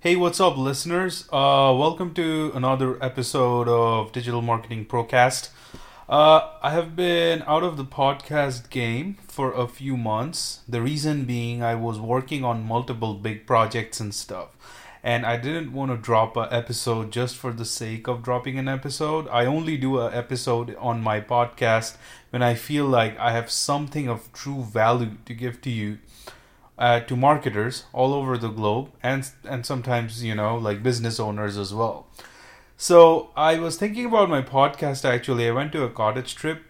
Hey, what's up, listeners? Uh, welcome to another episode of Digital Marketing Procast. Uh, I have been out of the podcast game for a few months. The reason being, I was working on multiple big projects and stuff, and I didn't want to drop an episode just for the sake of dropping an episode. I only do an episode on my podcast when I feel like I have something of true value to give to you uh, to marketers all over the globe and and sometimes you know like business owners as well. So i was thinking about my podcast actually. I went to a cottage trip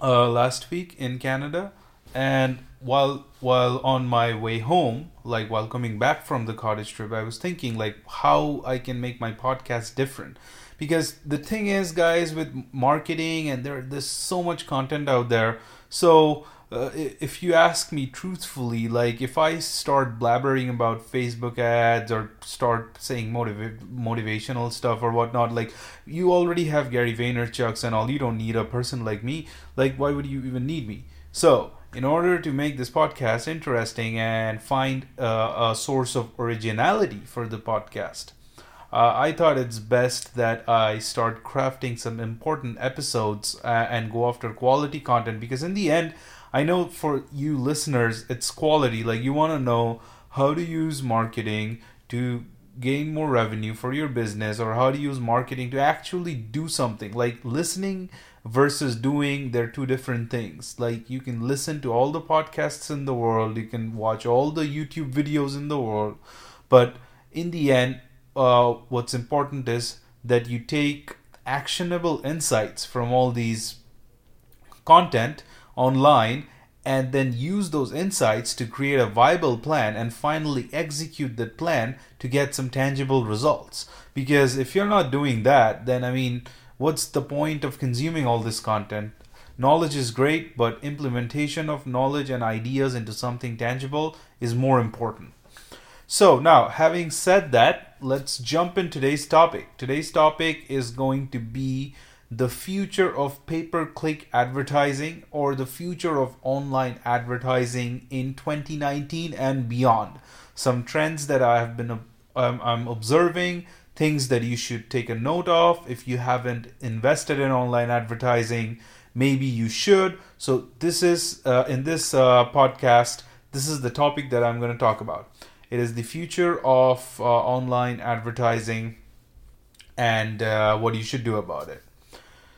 uh, last week in canada and while while on my way home like while coming back from the cottage trip i was thinking like how i can make my podcast different. Because the thing is guys with marketing and there there's so much content out there. So uh, if you ask me truthfully, like if I start blabbering about Facebook ads or start saying motiv- motivational stuff or whatnot, like you already have Gary Vaynerchuk's and all, you don't need a person like me. Like, why would you even need me? So, in order to make this podcast interesting and find uh, a source of originality for the podcast, uh, I thought it's best that I start crafting some important episodes uh, and go after quality content because, in the end, I know for you listeners, it's quality. Like you want to know how to use marketing to gain more revenue for your business or how to use marketing to actually do something. Like listening versus doing, they're two different things. Like you can listen to all the podcasts in the world, you can watch all the YouTube videos in the world, but in the end, uh, what's important is that you take actionable insights from all these content online and then use those insights to create a viable plan and finally execute that plan to get some tangible results. Because if you're not doing that, then I mean, what's the point of consuming all this content? Knowledge is great, but implementation of knowledge and ideas into something tangible is more important. So, now having said that, let's jump in today's topic. Today's topic is going to be the future of pay per click advertising or the future of online advertising in 2019 and beyond. Some trends that I have been um, I'm observing, things that you should take a note of if you haven't invested in online advertising. Maybe you should. So this is uh, in this uh, podcast. This is the topic that I'm going to talk about. It is the future of uh, online advertising and uh, what you should do about it.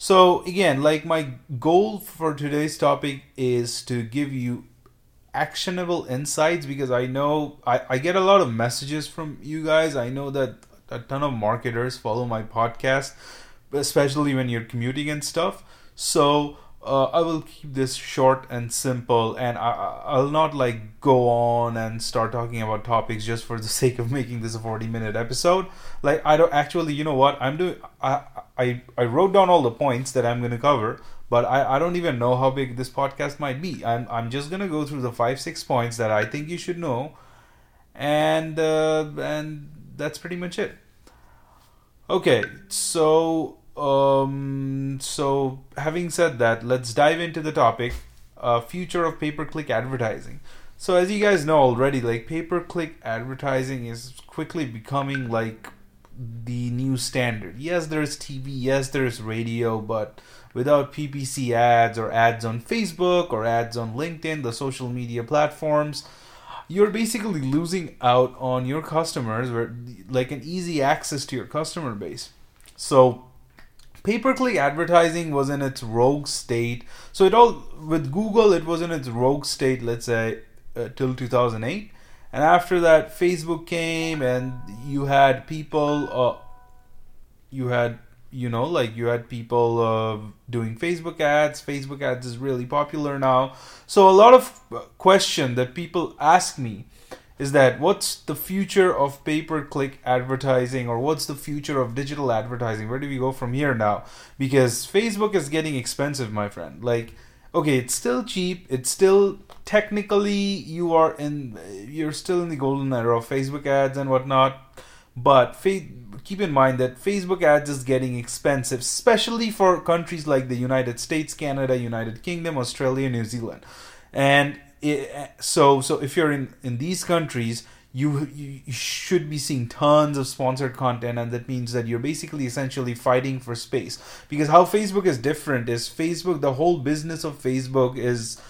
So again, like my goal for today's topic is to give you actionable insights because I know I, I get a lot of messages from you guys. I know that a ton of marketers follow my podcast, especially when you're commuting and stuff. So uh, I will keep this short and simple, and I, I'll not like go on and start talking about topics just for the sake of making this a 40 minute episode. Like I don't actually, you know what I'm doing. I I I wrote down all the points that I'm going to cover, but I I don't even know how big this podcast might be. I'm I'm just gonna go through the five six points that I think you should know, and uh, and that's pretty much it. Okay, so um, so having said that, let's dive into the topic: uh, future of pay-per-click advertising. So as you guys know already, like pay-per-click advertising is quickly becoming like the new standard. Yes, there's TV, yes, there's radio, but without PPC ads or ads on Facebook or ads on LinkedIn, the social media platforms, you're basically losing out on your customers, where like an easy access to your customer base. So pay per click advertising was in its rogue state. So it all with Google, it was in its rogue state. Let's say uh, till 2008, and after that, Facebook came, and you had people. Uh, you had you know like you had people uh, doing facebook ads facebook ads is really popular now so a lot of question that people ask me is that what's the future of pay per click advertising or what's the future of digital advertising? Where do we go from here now? Because Facebook is getting expensive, my friend. Like, okay, it's still cheap. It's still technically you are in you're still in the golden era of Facebook ads and whatnot. But fa- keep in mind that Facebook ads is getting expensive, especially for countries like the United States, Canada, United Kingdom, Australia, New Zealand. And it, so so if you're in in these countries you, you should be seeing tons of sponsored content and that means that you're basically essentially fighting for space. Because how facebook is different is facebook the whole business of facebook is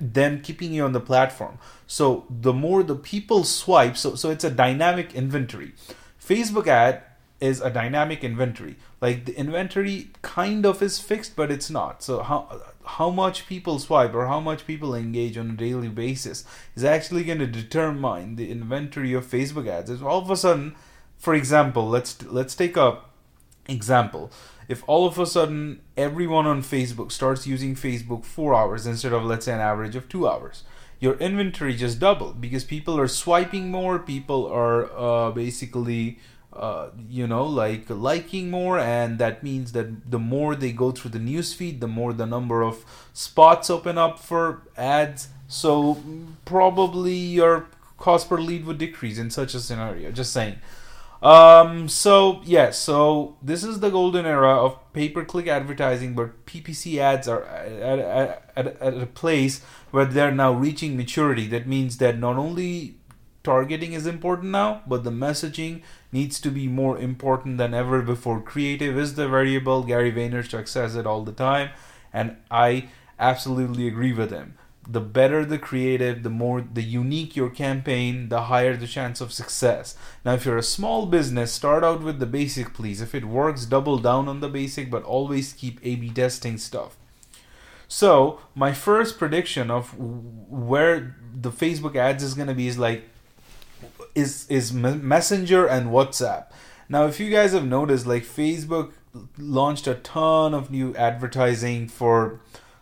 them keeping you on the platform. So the more the people swipe so so it's a dynamic inventory. Facebook ad is a dynamic inventory like the inventory kind of is fixed but it's not so how how much people swipe or how much people engage on a daily basis is actually going to determine the inventory of Facebook ads. If all of a sudden, for example, let's let's take a example. If all of a sudden everyone on Facebook starts using Facebook four hours instead of let's say an average of two hours, your inventory just doubled because people are swiping more, people are uh, basically uh, you know like liking more and that means that the more they go through the newsfeed the more the number of spots open up for ads. So probably your cost per lead would decrease in such a scenario just saying. Um so yeah, so this is the golden era of pay-per-click advertising but ppc ads are at, at, at, at a place where they're now reaching maturity. That means that not only targeting is important now, but the messaging needs to be more important than ever before. Creative is the variable. Gary Vaynerchuk says it all the time, and I absolutely agree with him. The better the creative, the more the unique your campaign, the higher the chance of success. Now, if you're a small business, start out with the basic, please. If it works, double down on the basic, but always keep A B testing stuff. So, my first prediction of where the Facebook ads is going to be is like is is Messenger and WhatsApp. Now, if you guys have noticed, like Facebook launched a ton of new advertising for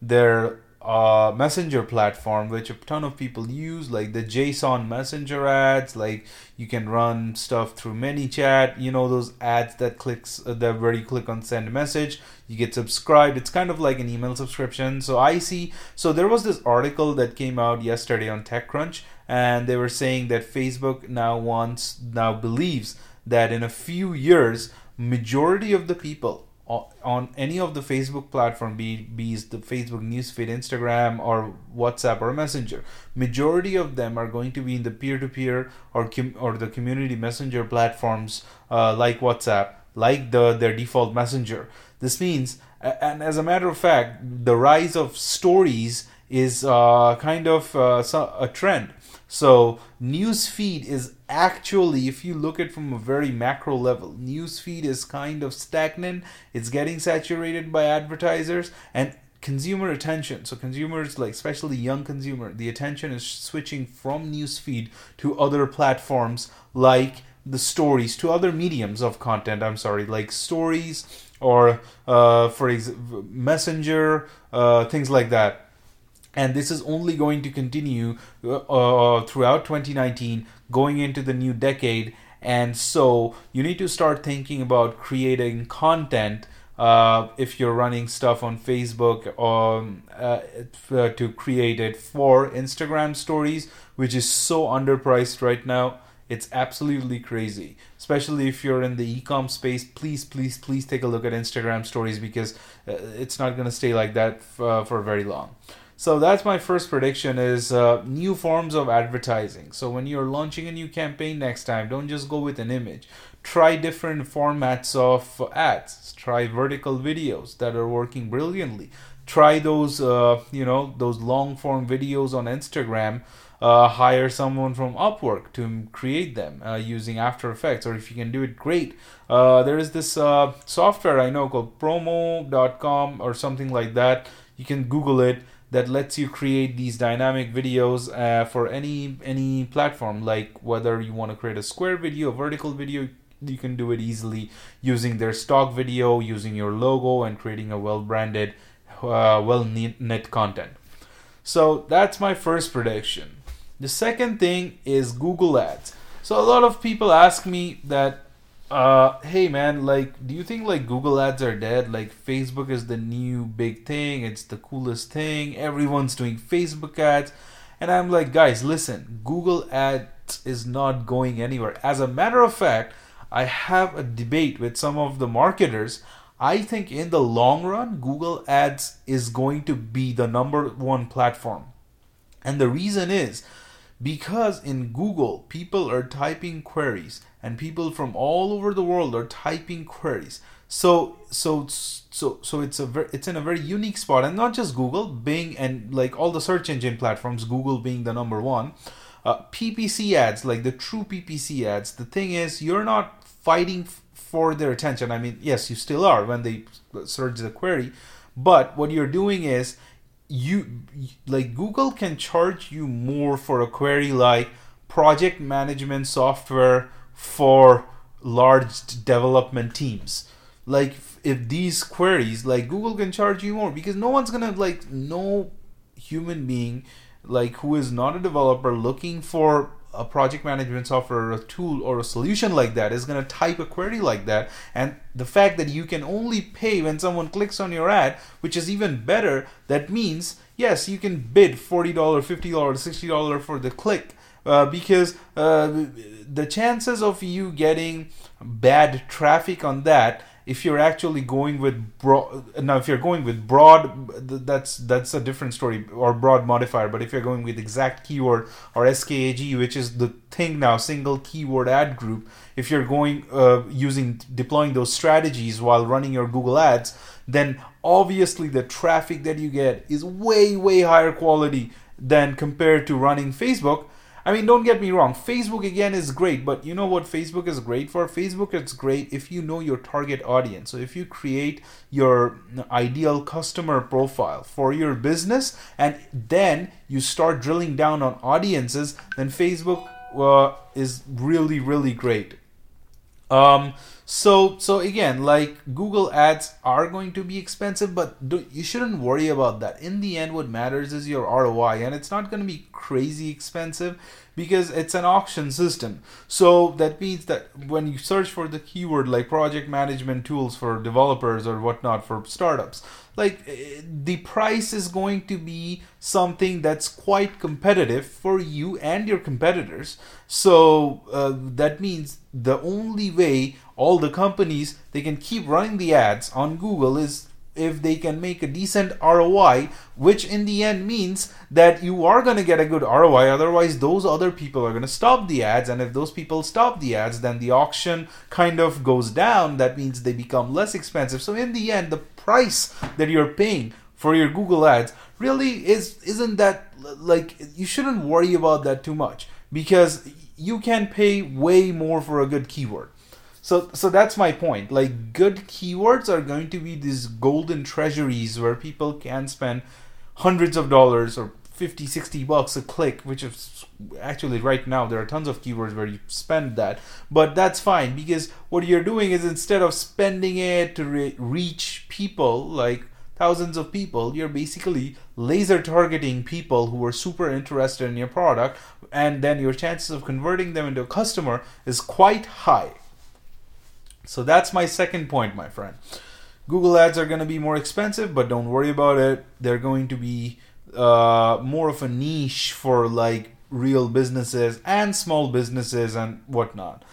their uh, messenger platform, which a ton of people use, like the JSON messenger ads. Like you can run stuff through ManyChat. You know those ads that clicks uh, that where you click on send message, you get subscribed. It's kind of like an email subscription. So I see. So there was this article that came out yesterday on TechCrunch and they were saying that Facebook now wants now believes that in a few years majority of the people on any of the Facebook platform, be be the Facebook newsfeed, Instagram, or WhatsApp or Messenger, majority of them are going to be in the peer-to-peer or com- or the community messenger platforms uh, like WhatsApp, like the their default messenger. This means, and as a matter of fact, the rise of stories is uh, kind of uh, a trend so newsfeed is actually, if you look at from a very macro level, newsfeed is kind of stagnant. It's getting saturated by advertisers and consumer attention. So consumers, like especially young consumer, the attention is switching from newsfeed to other platforms like the stories, to other mediums of content. I'm sorry, like stories or uh, for example, messenger, uh, things like that and this is only going to continue uh, uh, throughout 2019 going into the new decade and so you need to start thinking about creating content uh, if you're running stuff on Facebook um, uh, uh, to create it for Instagram stories, which is so underpriced right now. It's absolutely crazy, especially if you're in the ecom space. Please, please, please take a look at Instagram stories because uh, it's not going to stay like that f- for very long. So that's my first prediction is uh, new forms of advertising. So when you're launching a new campaign next time, don't just go with an image. Try different formats of ads. Try vertical videos that are working brilliantly. Try those, uh, you know, those long form videos on Instagram. Uh, hire someone from Upwork to create them uh, using After Effects, or if you can do it, great. Uh, there is this uh, software I know called Promo.com or something like that. You can Google it that lets you create these dynamic videos uh, for any any platform. Like whether you want to create a square video a vertical video you can do it easily using their stock video using your logo and creating a well branded uh, well knit content. So that's my first prediction. The second thing is google ads. So a lot of people ask me that uh hey man like do you think like google ads are dead? Like facebook is the new big thing. It's the coolest thing. Everyone's doing facebook ads. And i'm like guys listen google ads is not going anywhere. As a matter of fact i have a debate with some of the marketers. I think in the long run google ads is going to be the number one platform. And the reason is because in Google people are typing queries and people from all over the world are typing queries. So so so so it's a very, it's in a very unique spot and not just Google, Bing and like all the search engine platforms, Google being the number one. Uh, PPC ads, like the true PPC ads, the thing is you're not fighting for their attention. I mean, yes, you still are when they search the query, but what you're doing is you like Google can charge you more for a query like project management software for large development teams. Like if these queries like Google can charge you more because no one's gonna like no human being like who is not a developer looking for a project management software or a tool or a solution like that is going to type a query like that and the fact that you can only pay when someone clicks on your ad which is even better that means yes you can bid $40 $50 $60 for the click uh, because uh, the chances of you getting bad traffic on that if you're actually going with broad now if you're going with broad that's that's a different story or broad modifier but if you're going with exact keyword or SKAG which is the thing now single keyword ad group if you're going uh, using deploying those strategies while running your google ads then obviously the traffic that you get is way way higher quality than compared to running facebook I mean, don't get me wrong. Facebook again is great, but you know what Facebook is great for? Facebook is great if you know your target audience. So if you create your ideal customer profile for your business and then you start drilling down on audiences, then Facebook uh, is really really great. Um, so so again, like Google Ads are going to be expensive, but do, you shouldn't worry about that. In the end, what matters is your ROI, and it's not going to be crazy expensive because it's an auction system. So that means that when you search for the keyword like project management tools for developers or whatnot for startups, like eh, the price is going to be something that's quite competitive for you and your competitors. So uh, that means the only way all the companies they can keep running the ads on Google is if they can make a decent ROI, which in the end means that you are going to get a good ROI. Otherwise, those other people are going to stop the ads. And if those people stop the ads, then the auction kind of goes down. That means they become less expensive. So, in the end, the price that you're paying for your Google ads really is isn't that like you shouldn't worry about that too much because you can pay way more for a good keyword. So so that's my point. Like good keywords are going to be these golden treasuries where people can spend hundreds of dollars or 50 60 bucks a click which is actually right now there are tons of keywords where you spend that but that's fine because what you're doing is instead of spending it to re- reach people like thousands of people, you're basically laser targeting people who are super interested in your product, and then your chances of converting them into a customer is quite high. So that's my second point, my friend. Google ads are going to be more expensive, but don't worry about it. They're going to be uh, more of a niche for like real businesses and small businesses and whatnot.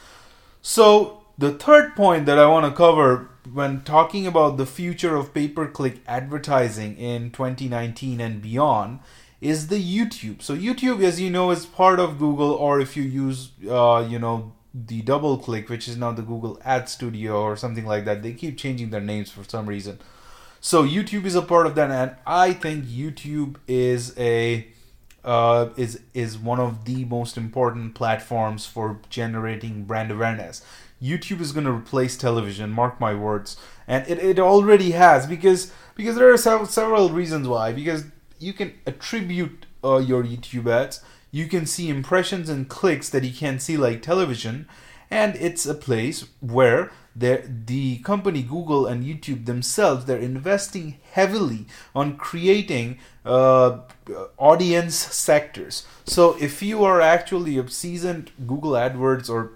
So the third point that I want to cover when talking about the future of pay per click advertising in 2019 and beyond is the YouTube. So YouTube, as you know, is part of Google, or if you use, uh, you know, the DoubleClick which is now the Google Ad Studio or something like that. They keep changing their names for some reason. So YouTube is a part of that, and I think YouTube is a uh, is is one of the most important platforms for generating brand awareness. YouTube is going to replace television. Mark my words, and it, it already has because because there are several, reasons why. Because you can attribute uh, your YouTube ads, you can see impressions and clicks that you can't see like television, and it's a place where the company Google and YouTube themselves they're investing heavily on creating uh, audience sectors. So if you are actually a seasoned Google AdWords or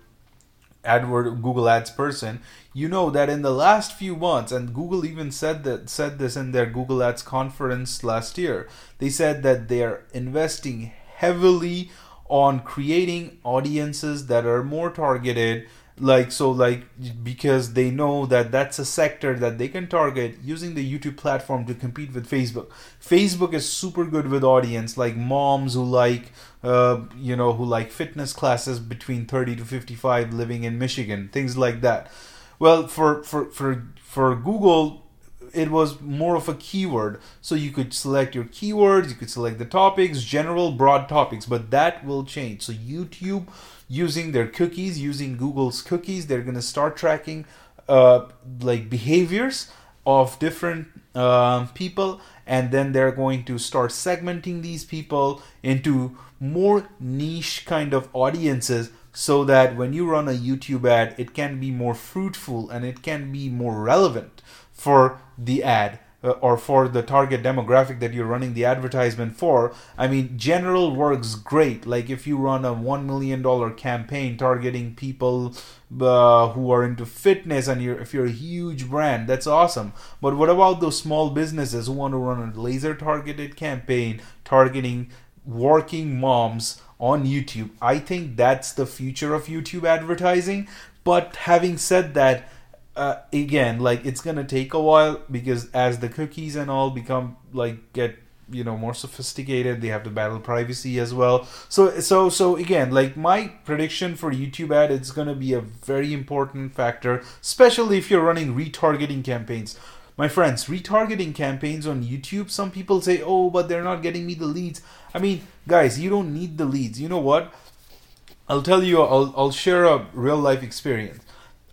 AdWord Google Ads person, you know that in the last few months, and Google even said that said this in their Google Ads conference last year. They said that they are investing heavily on creating audiences that are more targeted like so like because they know that that's a sector that they can target using the youtube platform to compete with facebook. Facebook is super good with audience like moms who like uh, you know who like fitness classes between 30 to 55 living in michigan things like that. Well for for for for google it was more of a keyword. So you could select your keywords you could select the topics general broad topics but that will change. So youtube using their cookies, using Google's cookies, they're going to start tracking uh, like behaviors of different uh, people, and then they're going to start segmenting these people into more niche kind of audiences so that when you run a YouTube ad, it can be more fruitful and it can be more relevant for the ad uh, or for the target demographic that you're running the advertisement for i mean general works great. Like if you run a 1 million dollar campaign targeting people uh, who are into fitness and you're if you're a huge brand that's awesome. But what about those small businesses who want to run a laser targeted campaign targeting working moms on YouTube? I think that's the future of YouTube advertising. But having said that uh, again, like it's gonna take a while because as the cookies and all become like get you know more sophisticated, they have to battle privacy as well. So so so again, like my prediction for YouTube ad, it's gonna be a very important factor, especially if you're running retargeting campaigns. My friends, retargeting campaigns on YouTube, some people say, oh, but they're not getting me the leads. I mean, guys, you don't need the leads. You know what? I'll tell you, I'll, I'll share a real life experience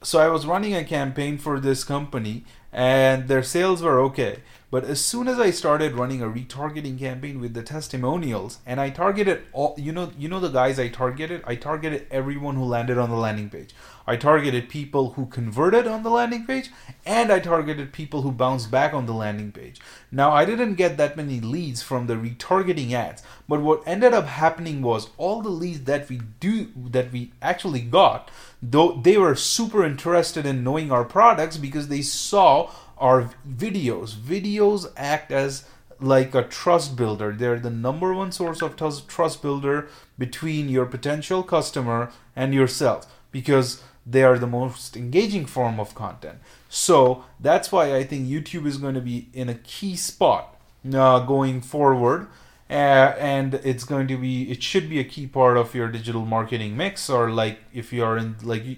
so I was running a campaign for this company and their sales were okay. But as soon as I started running a retargeting campaign with the testimonials and I targeted all you know you know the guys I targeted, I targeted everyone who landed on the landing page. I targeted people who converted on the landing page and I targeted people who bounced back on the landing page. Now, I didn't get that many leads from the retargeting ads, but what ended up happening was all the leads that we do that we actually got, though they were super interested in knowing our products because they saw our videos. Videos act as like a trust builder. They're the number one source of trust builder between your potential customer and yourself because they are the most engaging form of content. So that's why I think YouTube is going to be in a key spot uh, going forward. Uh, and it's going to be it should be a key part of your digital marketing mix or like if you are in like you,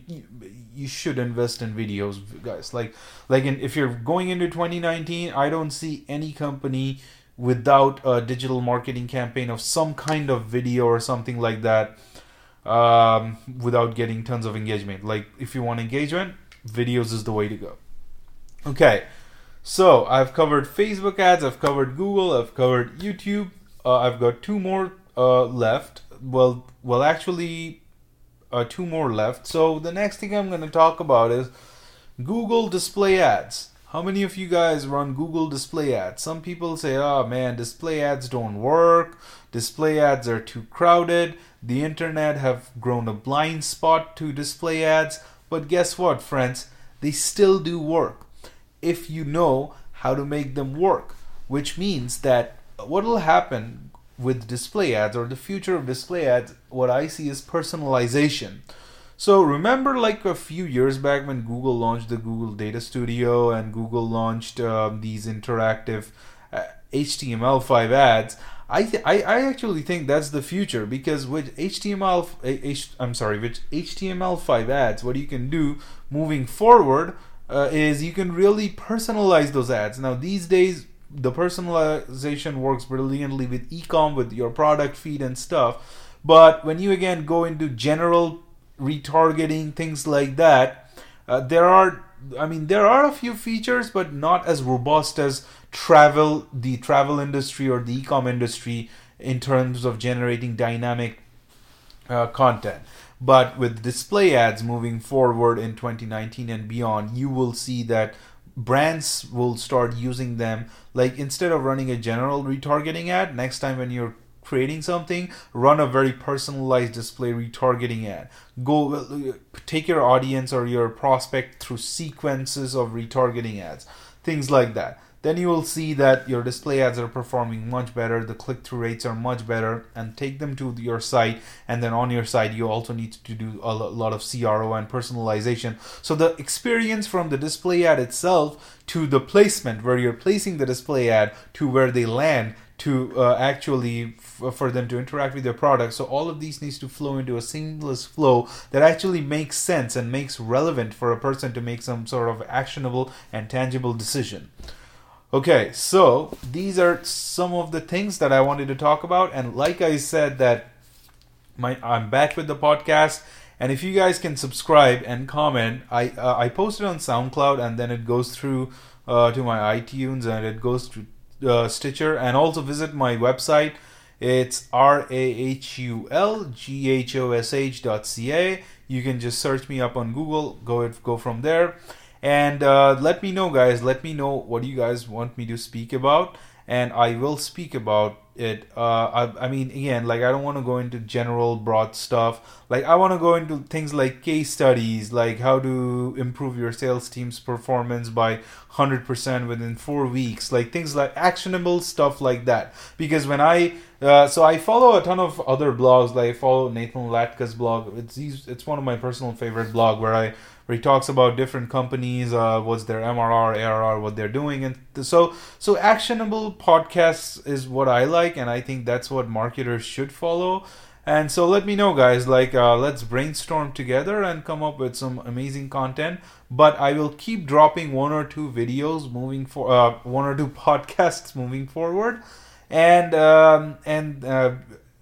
you should invest in videos guys like like in, if you're going into 2019 i don't see any company without a digital marketing campaign of some kind of video or something like that um, without getting tons of engagement. Like if you want engagement, videos is the way to go. Okay, so I've covered Facebook ads, I've covered Google, I've covered YouTube. Uh, I've got two more uh, left. Well, well, actually, uh, two more left. So the next thing I'm going to talk about is Google display ads. How many of you guys run Google display ads? Some people say, oh man, display ads don't work. Display ads are too crowded. The internet have grown a blind spot to display ads. But guess what, friends? They still do work if you know how to make them work. Which means that what will happen with display ads or the future of display ads, what I see is personalization. So remember, like a few years back when Google launched the Google Data Studio and Google launched um, these interactive uh, HTML5 ads. I, th- I I actually think that's the future because with HTML H, I'm sorry with HTML5 ads, what you can do moving forward uh, is you can really personalize those ads. Now these days the personalization works brilliantly with ecom with your product feed and stuff but when you again go into general retargeting, things like that. Uh, there are, I mean, there are a few features, but not as robust as travel, the travel industry or the ecom industry in terms of generating dynamic uh, content. But with display ads moving forward in 2019 and beyond, you will see that brands will start using them. Like instead of running a general retargeting ad, next time when you're creating something, run a very personalized display retargeting ad. Go take your audience or your prospect through sequences of retargeting ads, things like that. Then you will see that your display ads are performing much better, the click through rates are much better, and take them to your site. And then on your site, you also need to do a lot of CRO and personalization. So the experience from the display ad itself to the placement where you're placing the display ad to where they land to uh, actually f- for them to interact with your product so all of these needs to flow into a seamless flow that actually makes sense and makes relevant for a person to make some sort of actionable and tangible decision okay so these are some of the things that i wanted to talk about and like i said that my i'm back with the podcast and if you guys can subscribe and comment i uh, i posted on soundcloud and then it goes through uh, to my itunes and it goes to uh, Stitcher and also visit my website. It's r a h u l g h o s h dot c a. You can just search me up on Google. Go go from there, and uh, let me know, guys. Let me know what you guys want me to speak about, and I will speak about it. Uh, I, I mean again like i don't want to go into general broad stuff. Like i want to go into things like case studies like how to improve your sales team's performance by 100% within four weeks like things like actionable stuff like that. Because when i uh, so i follow a ton of other blogs. Like i follow nathan latka's blog. It's it's one of my personal favorite blog where i where he talks about different companies, uh, what's their MRR, ARR, what they're doing, and so so actionable podcasts is what I like, and I think that's what marketers should follow. And so let me know, guys. Like, uh, let's brainstorm together and come up with some amazing content. But I will keep dropping one or two videos moving for uh, one or two podcasts moving forward, and um, and. Uh,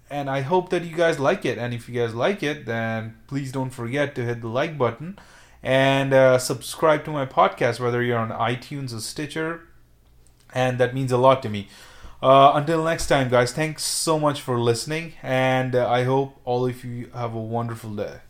and I hope that you guys like it. And if you guys like it, then please don't forget to hit the like button and uh, subscribe to my podcast, whether you're on iTunes or Stitcher. And that means a lot to me. Uh, until next time, guys, thanks so much for listening, and uh, I hope all of you have a wonderful day.